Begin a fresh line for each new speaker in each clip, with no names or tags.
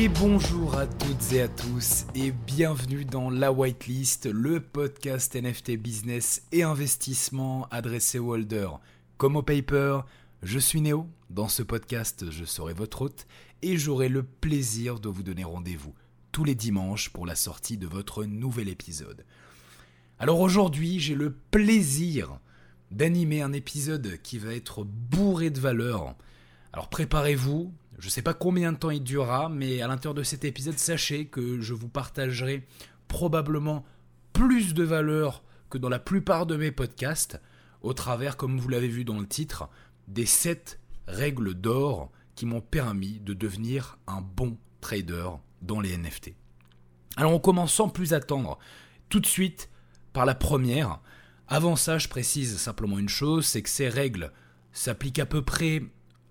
Et bonjour à toutes et à tous et bienvenue dans La Whitelist, le podcast NFT business et investissement adressé aux holders comme au paper. Je suis Néo, dans ce podcast je serai votre hôte et j'aurai le plaisir de vous donner rendez-vous tous les dimanches pour la sortie de votre nouvel épisode. Alors aujourd'hui j'ai le plaisir d'animer un épisode qui va être bourré de valeur. Alors préparez-vous, je ne sais pas combien de temps il durera, mais à l'intérieur de cet épisode, sachez que je vous partagerai probablement plus de valeur que dans la plupart de mes podcasts, au travers, comme vous l'avez vu dans le titre, des 7 règles d'or qui m'ont permis de devenir un bon trader dans les NFT. Alors on commence sans plus attendre, tout de suite par la première. Avant ça, je précise simplement une chose, c'est que ces règles s'appliquent à peu près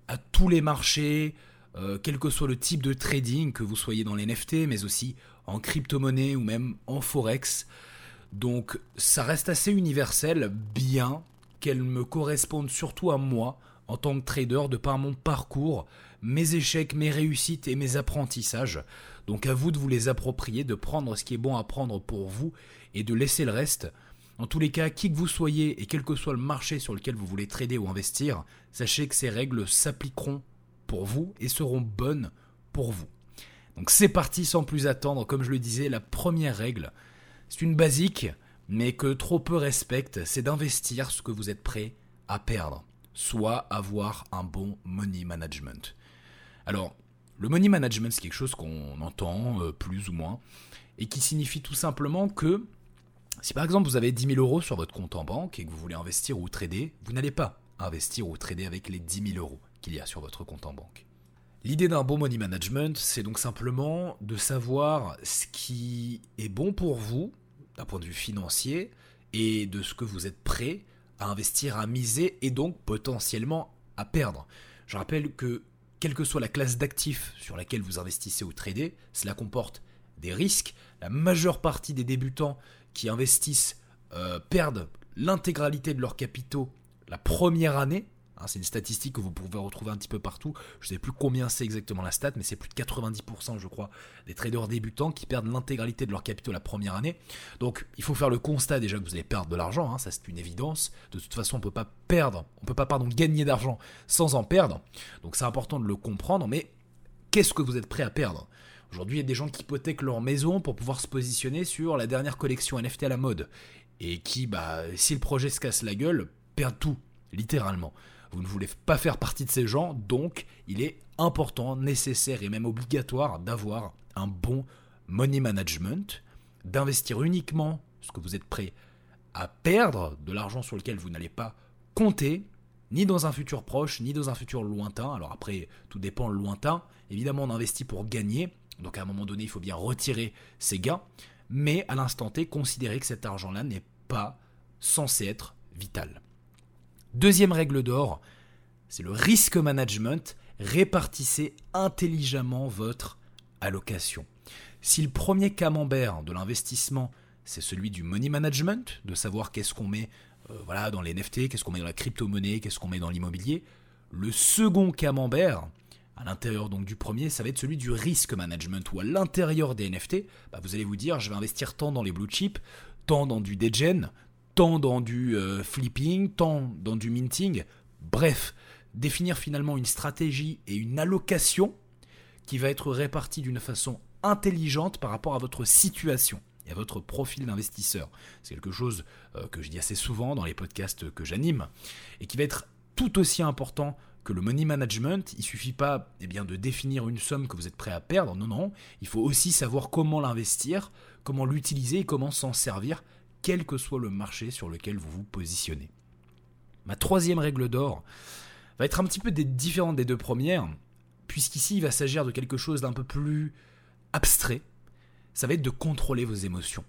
à tous les marchés, euh, quel que soit le type de trading, que vous soyez dans les NFT, mais aussi en crypto-monnaie ou même en forex. Donc ça reste assez universel, bien qu'elles me correspondent surtout à moi en tant que trader de par mon parcours, mes échecs, mes réussites et mes apprentissages. Donc à vous de vous les approprier, de prendre ce qui est bon à prendre pour vous et de laisser le reste. En tous les cas, qui que vous soyez et quel que soit le marché sur lequel vous voulez trader ou investir, sachez que ces règles s'appliqueront pour vous et seront bonnes pour vous. Donc c'est parti sans plus attendre, comme je le disais, la première règle, c'est une basique, mais que trop peu respectent, c'est d'investir ce que vous êtes prêt à perdre, soit avoir un bon money management. Alors, le money management, c'est quelque chose qu'on entend euh, plus ou moins, et qui signifie tout simplement que si par exemple vous avez 10 000 euros sur votre compte en banque et que vous voulez investir ou trader, vous n'allez pas investir ou trader avec les 10 000 euros qu'il y a sur votre compte en banque. L'idée d'un bon money management, c'est donc simplement de savoir ce qui est bon pour vous d'un point de vue financier et de ce que vous êtes prêt à investir, à miser et donc potentiellement à perdre. Je rappelle que quelle que soit la classe d'actifs sur laquelle vous investissez ou tradez, cela comporte des risques. La majeure partie des débutants qui investissent euh, perdent l'intégralité de leurs capitaux la première année Hein, c'est une statistique que vous pouvez retrouver un petit peu partout. Je sais plus combien c'est exactement la stat, mais c'est plus de 90%, je crois, des traders débutants qui perdent l'intégralité de leur capital la première année. Donc, il faut faire le constat déjà que vous allez perdre de l'argent. Hein, ça, c'est une évidence. De toute façon, on ne peut pas perdre, on peut pas pardon gagner d'argent sans en perdre. Donc, c'est important de le comprendre. Mais qu'est-ce que vous êtes prêt à perdre? Aujourd'hui, il y a des gens qui hypothèquent leur maison pour pouvoir se positionner sur la dernière collection NFT à la mode. Et qui, bah, si le projet se casse la gueule, perdent tout, littéralement. Vous ne voulez pas faire partie de ces gens, donc il est important, nécessaire et même obligatoire d'avoir un bon money management, d'investir uniquement ce que vous êtes prêt à perdre, de l'argent sur lequel vous n'allez pas compter, ni dans un futur proche, ni dans un futur lointain. Alors après, tout dépend lointain. Évidemment, on investit pour gagner, donc à un moment donné, il faut bien retirer ses gains, mais à l'instant T, considérez que cet argent-là n'est pas censé être vital. Deuxième règle d'or, c'est le risque management. Répartissez intelligemment votre allocation. Si le premier camembert de l'investissement, c'est celui du money management, de savoir qu'est-ce qu'on met euh, voilà, dans les NFT, qu'est-ce qu'on met dans la crypto-monnaie, qu'est-ce qu'on met dans l'immobilier, le second camembert, à l'intérieur donc du premier, ça va être celui du risk management, ou à l'intérieur des NFT, bah, vous allez vous dire, je vais investir tant dans les blue chips, tant dans du degen, tant dans du euh, flipping, tant dans du minting. Bref, définir finalement une stratégie et une allocation qui va être répartie d'une façon intelligente par rapport à votre situation et à votre profil d'investisseur. C'est quelque chose euh, que je dis assez souvent dans les podcasts que j'anime et qui va être tout aussi important le money management. Il suffit pas eh bien, de définir une somme que vous êtes prêt à perdre. Non, non. Il faut aussi savoir comment l'investir, comment l'utiliser et comment s'en servir quel que soit le marché sur lequel vous vous positionnez. Ma troisième règle d'or va être un petit peu différente des deux premières, puisqu'ici il va s'agir de quelque chose d'un peu plus abstrait. Ça va être de contrôler vos émotions.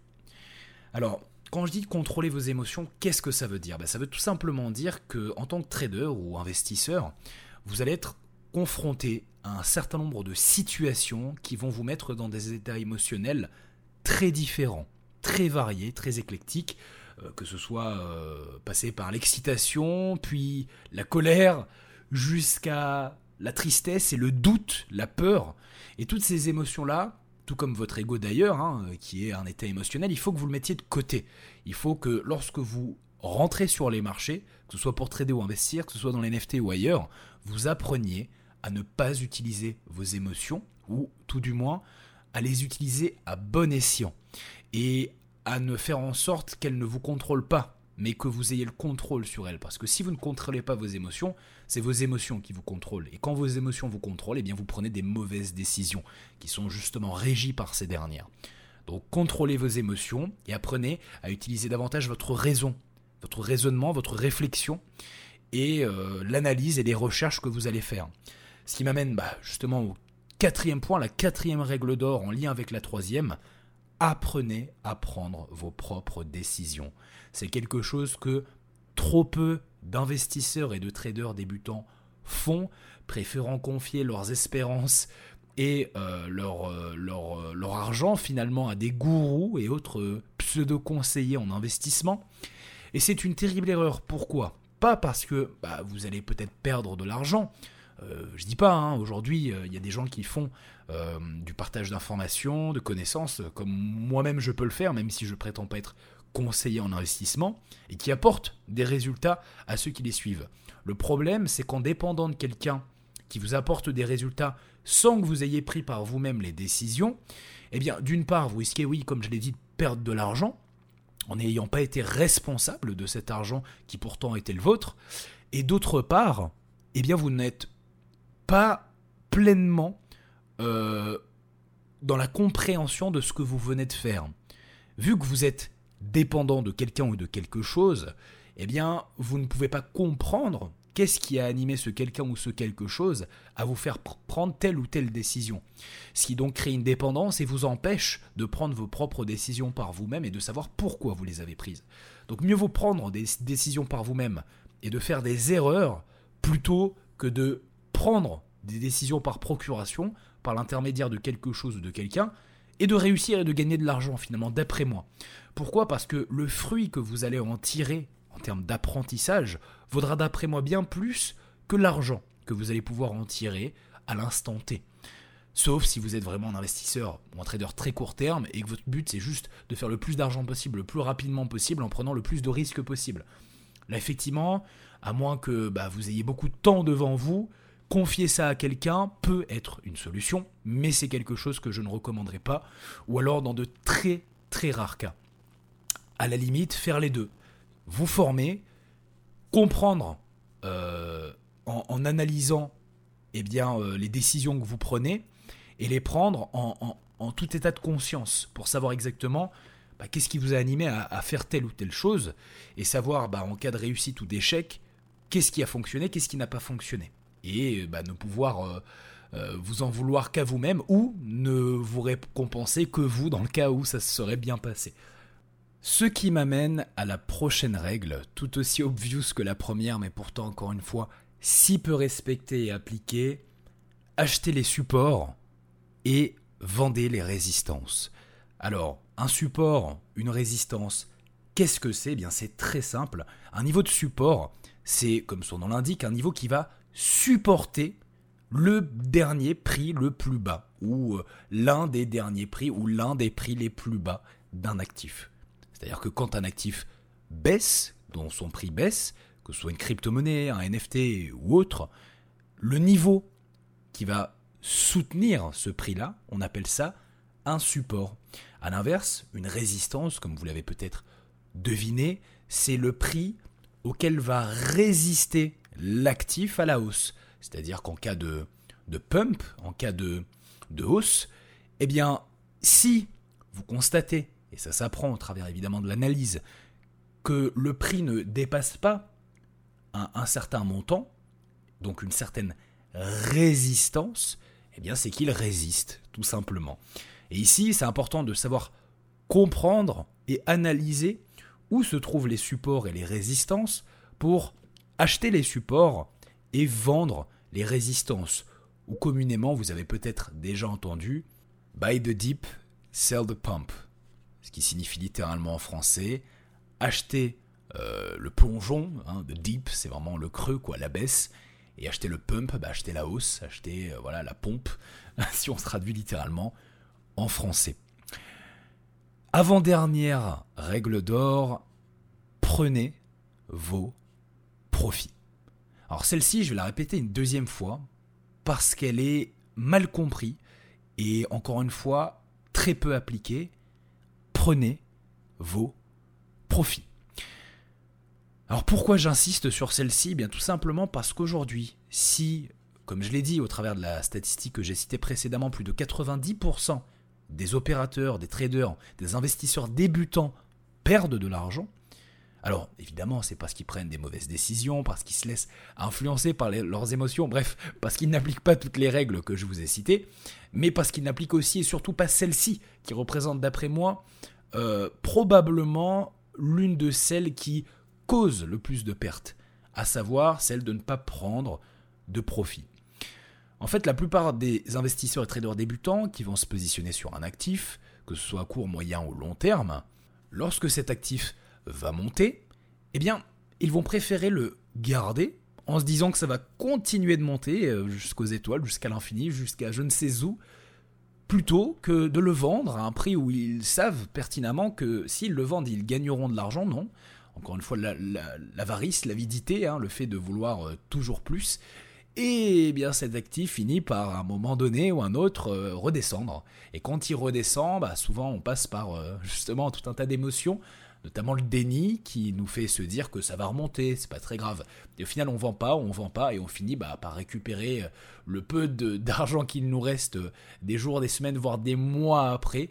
Alors, quand je dis contrôler vos émotions, qu'est-ce que ça veut dire? Ben, Ça veut tout simplement dire que en tant que trader ou investisseur, vous allez être confronté à un certain nombre de situations qui vont vous mettre dans des états émotionnels très différents très varié, très éclectique, euh, que ce soit euh, passé par l'excitation, puis la colère, jusqu'à la tristesse et le doute, la peur. Et toutes ces émotions-là, tout comme votre ego d'ailleurs, hein, qui est un état émotionnel, il faut que vous le mettiez de côté. Il faut que lorsque vous rentrez sur les marchés, que ce soit pour trader ou investir, que ce soit dans les NFT ou ailleurs, vous appreniez à ne pas utiliser vos émotions, ou tout du moins à les utiliser à bon escient, et à ne faire en sorte qu'elles ne vous contrôlent pas mais que vous ayez le contrôle sur elles. Parce que si vous ne contrôlez pas vos émotions, c'est vos émotions qui vous contrôlent. Et quand vos émotions vous contrôlent, eh bien vous prenez des mauvaises décisions, qui sont justement régies par ces dernières. Donc contrôlez vos émotions et apprenez à utiliser davantage votre raison, votre raisonnement, votre réflexion et euh, l'analyse et les recherches que vous allez faire. Ce qui m'amène bah, justement au quatrième point, la quatrième règle d'or en lien avec la troisième, apprenez à prendre vos propres décisions. C'est quelque chose que trop peu d'investisseurs et de traders débutants font, préférant confier leurs espérances et euh, leur, euh, euh, leur, argent finalement à des gourous et autres pseudo-conseillers en investissement. Et c'est une terrible erreur. Pourquoi? Pas parce que bah, vous allez peut-être perdre de l'argent, euh, je dis pas, hein, aujourd'hui, euh, il y a des gens qui font euh, du partage d'informations, de connaissances, comme moi-même je peux le faire, même si je prétends pas être conseiller en investissement, et qui apportent des résultats à ceux qui les suivent. Le problème, c'est qu'en dépendant de quelqu'un qui vous apporte des résultats sans que vous ayez pris par vous-même les décisions, eh bien, d'une part, vous risquez, oui, comme je l'ai dit, de perdre de l'argent, en n'ayant pas été responsable de cet argent qui pourtant était le vôtre, et d'autre part, eh bien, vous n'êtes pas pleinement euh, dans la compréhension de ce que vous venez de faire. Vu que vous êtes dépendant de quelqu'un ou de quelque chose, eh bien, vous ne pouvez pas comprendre qu'est-ce qui a animé ce quelqu'un ou ce quelque chose à vous faire prendre telle ou telle décision. Ce qui donc crée une dépendance et vous empêche de prendre vos propres décisions par vous-même et de savoir pourquoi vous les avez prises. Donc mieux vaut prendre des décisions par vous-même et de faire des erreurs plutôt que de prendre des décisions par procuration, par l'intermédiaire de quelque chose ou de quelqu'un, et de réussir et de gagner de l'argent finalement, d'après moi. Pourquoi? Parce que le fruit que vous allez en tirer en termes d'apprentissage vaudra d'après moi bien plus que l'argent que vous allez pouvoir en tirer à l'instant T. Sauf si vous êtes vraiment un investisseur ou un trader très court terme et que votre but c'est juste de faire le plus d'argent possible, le plus rapidement possible en prenant le plus de risques possible. Là effectivement, à moins que bah, vous ayez beaucoup de temps devant vous, Confier ça à quelqu'un peut être une solution, mais c'est quelque chose que je ne recommanderais pas, ou alors dans de très très rares cas. À la limite, faire les deux. Vous former, comprendre euh, en, analysant eh bien, euh, les décisions que vous prenez, et les prendre en, tout état de conscience, pour savoir exactement bah, qu'est-ce qui vous a animé à, faire telle ou telle chose, et savoir bah, en cas de réussite ou d'échec, qu'est-ce qui a fonctionné, qu'est-ce qui n'a pas fonctionné et bah, ne pouvoir euh, euh, vous en vouloir qu'à vous-même ou ne vous récompenser que vous dans le cas où ça se serait bien passé. Ce qui m'amène à la prochaine règle, tout aussi obvious que la première, mais pourtant encore une fois si peu respectée et appliquée, achetez les supports et vendez les résistances. Alors, un support, une résistance, qu'est-ce que c'est? Eh Bien, c'est très simple. Un niveau de support, c'est, comme son nom l'indique, un niveau qui va supporter le dernier prix le plus bas, ou euh, l'un des derniers prix, ou l'un des prix les plus bas d'un actif. C'est-à-dire que quand un actif baisse, dont son prix baisse, que ce soit une crypto-monnaie, un NFT ou autre, le niveau qui va soutenir ce prix-là, on appelle ça un support. A l'inverse, une résistance, comme vous l'avez peut-être deviné, c'est le prix auquel va résister l'actif à la hausse. C'est-à-dire qu'en cas de, de pump, en cas de, de hausse, eh bien, si vous constatez, et ça s'apprend au travers évidemment de l'analyse, que le prix ne dépasse pas un, certain montant, donc une certaine résistance, eh bien c'est qu'il résiste, tout simplement. Et ici, c'est important de savoir comprendre et analyser où se trouvent les supports et les résistances pour acheter les supports et vendre les résistances, ou communément vous avez peut-être déjà entendu Buy the deep, sell the pump, ce qui signifie littéralement en français acheter euh, le plongeon, hein, the deep c'est vraiment le creux, quoi, la baisse, Et acheter le pump, bah, acheter la hausse, acheter euh, la pompe, si on se traduit littéralement en français. Avant-dernière règle d'or, prenez vos profits. Alors celle-ci, je vais la répéter une deuxième fois, parce qu'elle est mal comprise et encore une fois très peu appliquée. Prenez vos profits. Alors pourquoi j'insiste sur celle-ci? Eh Bien tout simplement parce qu'aujourd'hui, si, comme je l'ai dit au travers de la statistique que j'ai citée précédemment, plus de 90% des opérateurs, des traders, des investisseurs débutants perdent de l'argent, alors évidemment, c'est parce qu'ils prennent des mauvaises décisions, parce qu'ils se laissent influencer par leurs émotions, bref, parce qu'ils n'appliquent pas toutes les règles que je vous ai citées, mais parce qu'ils n'appliquent aussi et surtout pas celle-ci, qui représente d'après moi euh, probablement l'une de celles qui cause le plus de pertes, à savoir celle de ne pas prendre de profit. En fait, la plupart des investisseurs et traders débutants qui vont se positionner sur un actif, que ce soit à court, moyen ou long terme, lorsque cet actif va monter, eh bien, ils vont préférer le garder en se disant que ça va continuer de monter euh, jusqu'aux étoiles, jusqu'à l'infini, jusqu'à je ne sais où, plutôt que de le vendre à un prix où ils savent pertinemment que s'ils le vendent, ils gagneront de l'argent. Non, encore une fois, l'avarice, la, l'avidité, hein, le fait de vouloir euh, toujours plus. Et eh bien cet actif finit par à un moment donné ou un autre euh, redescendre. Et quand il redescend, bah, souvent on passe par justement tout un tas d'émotions, notamment le déni qui nous fait se dire que ça va remonter, c'est pas très grave. Et au final on vend pas, on vend pas et on finit bah, par récupérer le peu d'argent qu'il nous reste des jours, des semaines, voire des mois après,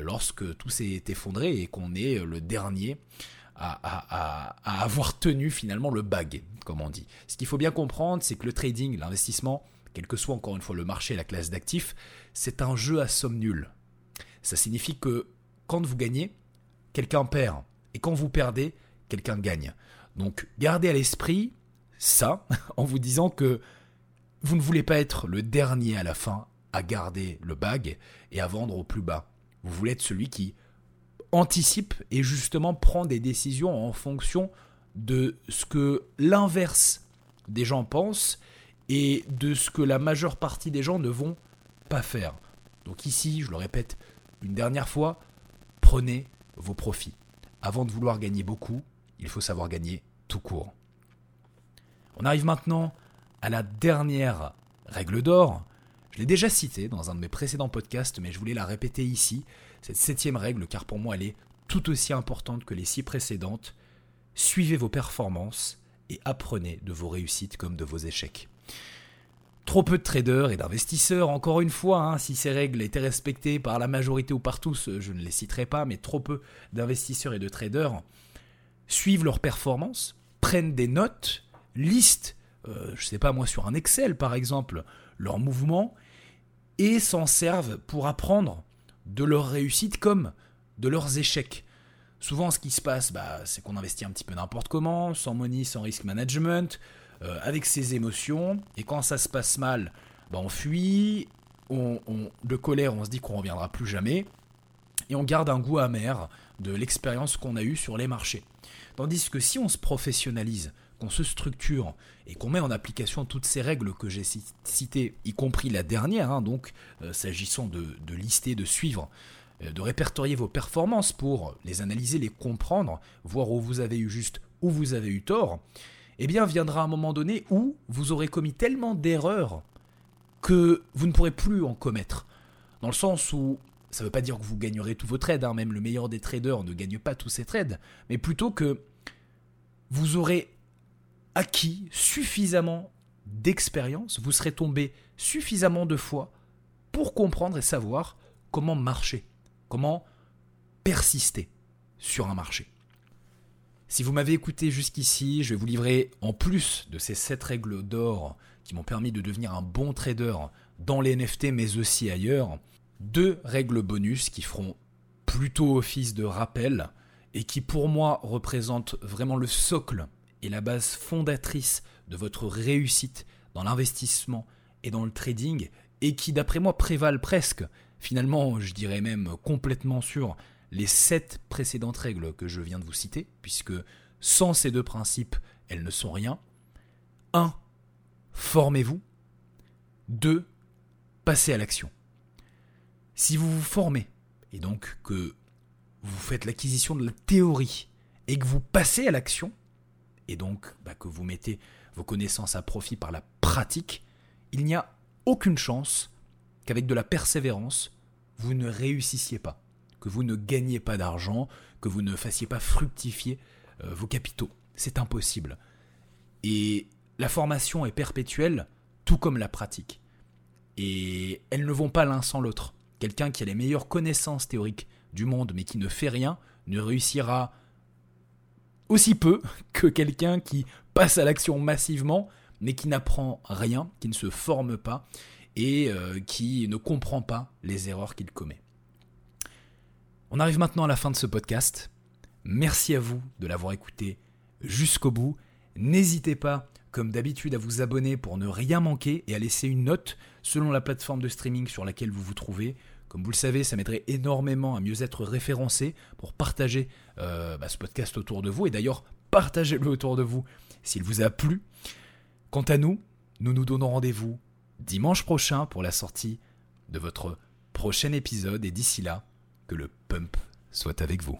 lorsque tout s'est effondré et qu'on est le dernier à, avoir tenu finalement le bag, comme on dit. Ce qu'il faut bien comprendre, c'est que le trading, l'investissement, quel que soit encore une fois le marché, la classe d'actifs, c'est un jeu à somme nulle. Ça signifie que quand vous gagnez, quelqu'un perd. Et quand vous perdez, quelqu'un gagne. Donc gardez à l'esprit ça en vous disant que vous ne voulez pas être le dernier à la fin à garder le bag et à vendre au plus bas. Vous voulez être celui qui anticipe et justement prend des décisions en fonction de ce que l'inverse des gens pensent et de ce que la majeure partie des gens ne vont pas faire. Donc ici, je le répète une dernière fois, prenez vos profits. Avant de vouloir gagner beaucoup, il faut savoir gagner tout court. On arrive maintenant à la dernière règle d'or. Je l'ai déjà citée dans un de mes précédents podcasts, mais je voulais la répéter ici cette septième règle, car pour moi elle est tout aussi importante que les six précédentes. Suivez vos performances et apprenez de vos réussites comme de vos échecs. Trop peu de traders et d'investisseurs, encore une fois, hein, si ces règles étaient respectées par la majorité ou par tous, je ne les citerai pas, mais trop peu d'investisseurs et de traders suivent leurs performances, prennent des notes, listent, euh, je ne sais pas moi, sur un Excel par exemple, leurs mouvements, et s'en servent pour apprendre de leurs réussites comme de leurs échecs. Souvent, ce qui se passe, bah, c'est qu'on investit un petit peu n'importe comment, sans money, sans risk management, euh, avec ses émotions. Et quand ça se passe mal, bah, on fuit, on, de colère, on se dit qu'on reviendra plus jamais, et on garde un goût amer de l'expérience qu'on a eue sur les marchés. Tandis que si on se professionnalise, qu'on se structure et qu'on met en application toutes ces règles que j'ai citées, y compris la dernière, hein, donc euh, s'agissant de, lister, de suivre, euh, de répertorier vos performances pour les analyser, les comprendre, voir où vous avez eu juste, où vous avez eu tort, eh bien viendra un moment donné où vous aurez commis tellement d'erreurs que vous ne pourrez plus en commettre. Dans le sens où ça ne veut pas dire que vous gagnerez tous vos trades, hein, même le meilleur des traders ne gagne pas tous ses trades, mais plutôt que vous aurez acquis suffisamment d'expérience, vous serez tombé suffisamment de fois pour comprendre et savoir comment marcher, comment persister sur un marché. Si vous m'avez écouté jusqu'ici, je vais vous livrer, en plus de ces 7 règles d'or qui m'ont permis de devenir un bon trader dans les NFT mais aussi ailleurs, deux règles bonus qui feront plutôt office de rappel et qui pour moi représentent vraiment le socle et la base fondatrice de votre réussite dans l'investissement et dans le trading, et qui d'après moi prévalent presque, finalement je dirais même complètement sur les sept précédentes règles que je viens de vous citer, puisque sans ces deux principes, elles ne sont rien. 1. formez-vous. 2. Passez à l'action. Si vous vous formez, et donc que vous faites l'acquisition de la théorie, et que vous passez à l'action, et donc bah, que vous mettez vos connaissances à profit par la pratique, il n'y a aucune chance qu'avec de la persévérance, vous ne réussissiez pas, que vous ne gagniez pas d'argent, que vous ne fassiez pas fructifier euh, vos capitaux. C'est impossible. Et la formation est perpétuelle, tout comme la pratique. Et elles ne vont pas l'un sans l'autre. Quelqu'un qui a les meilleures connaissances théoriques du monde mais qui ne fait rien ne réussira aussi peu que quelqu'un qui passe à l'action massivement mais qui n'apprend rien, qui ne se forme pas et euh, qui ne comprend pas les erreurs qu'il commet. On arrive maintenant à la fin de ce podcast. Merci à vous de l'avoir écouté jusqu'au bout. N'hésitez pas, comme d'habitude, à vous abonner pour ne rien manquer et à laisser une note selon la plateforme de streaming sur laquelle vous vous trouvez. Comme vous le savez, ça m'aiderait énormément à mieux être référencé pour partager euh, bah, ce podcast autour de vous. Et d'ailleurs, partagez-le autour de vous s'il vous a plu. Quant à nous, nous nous donnons rendez-vous dimanche prochain pour la sortie de votre prochain épisode. Et d'ici là, que le pump soit avec vous.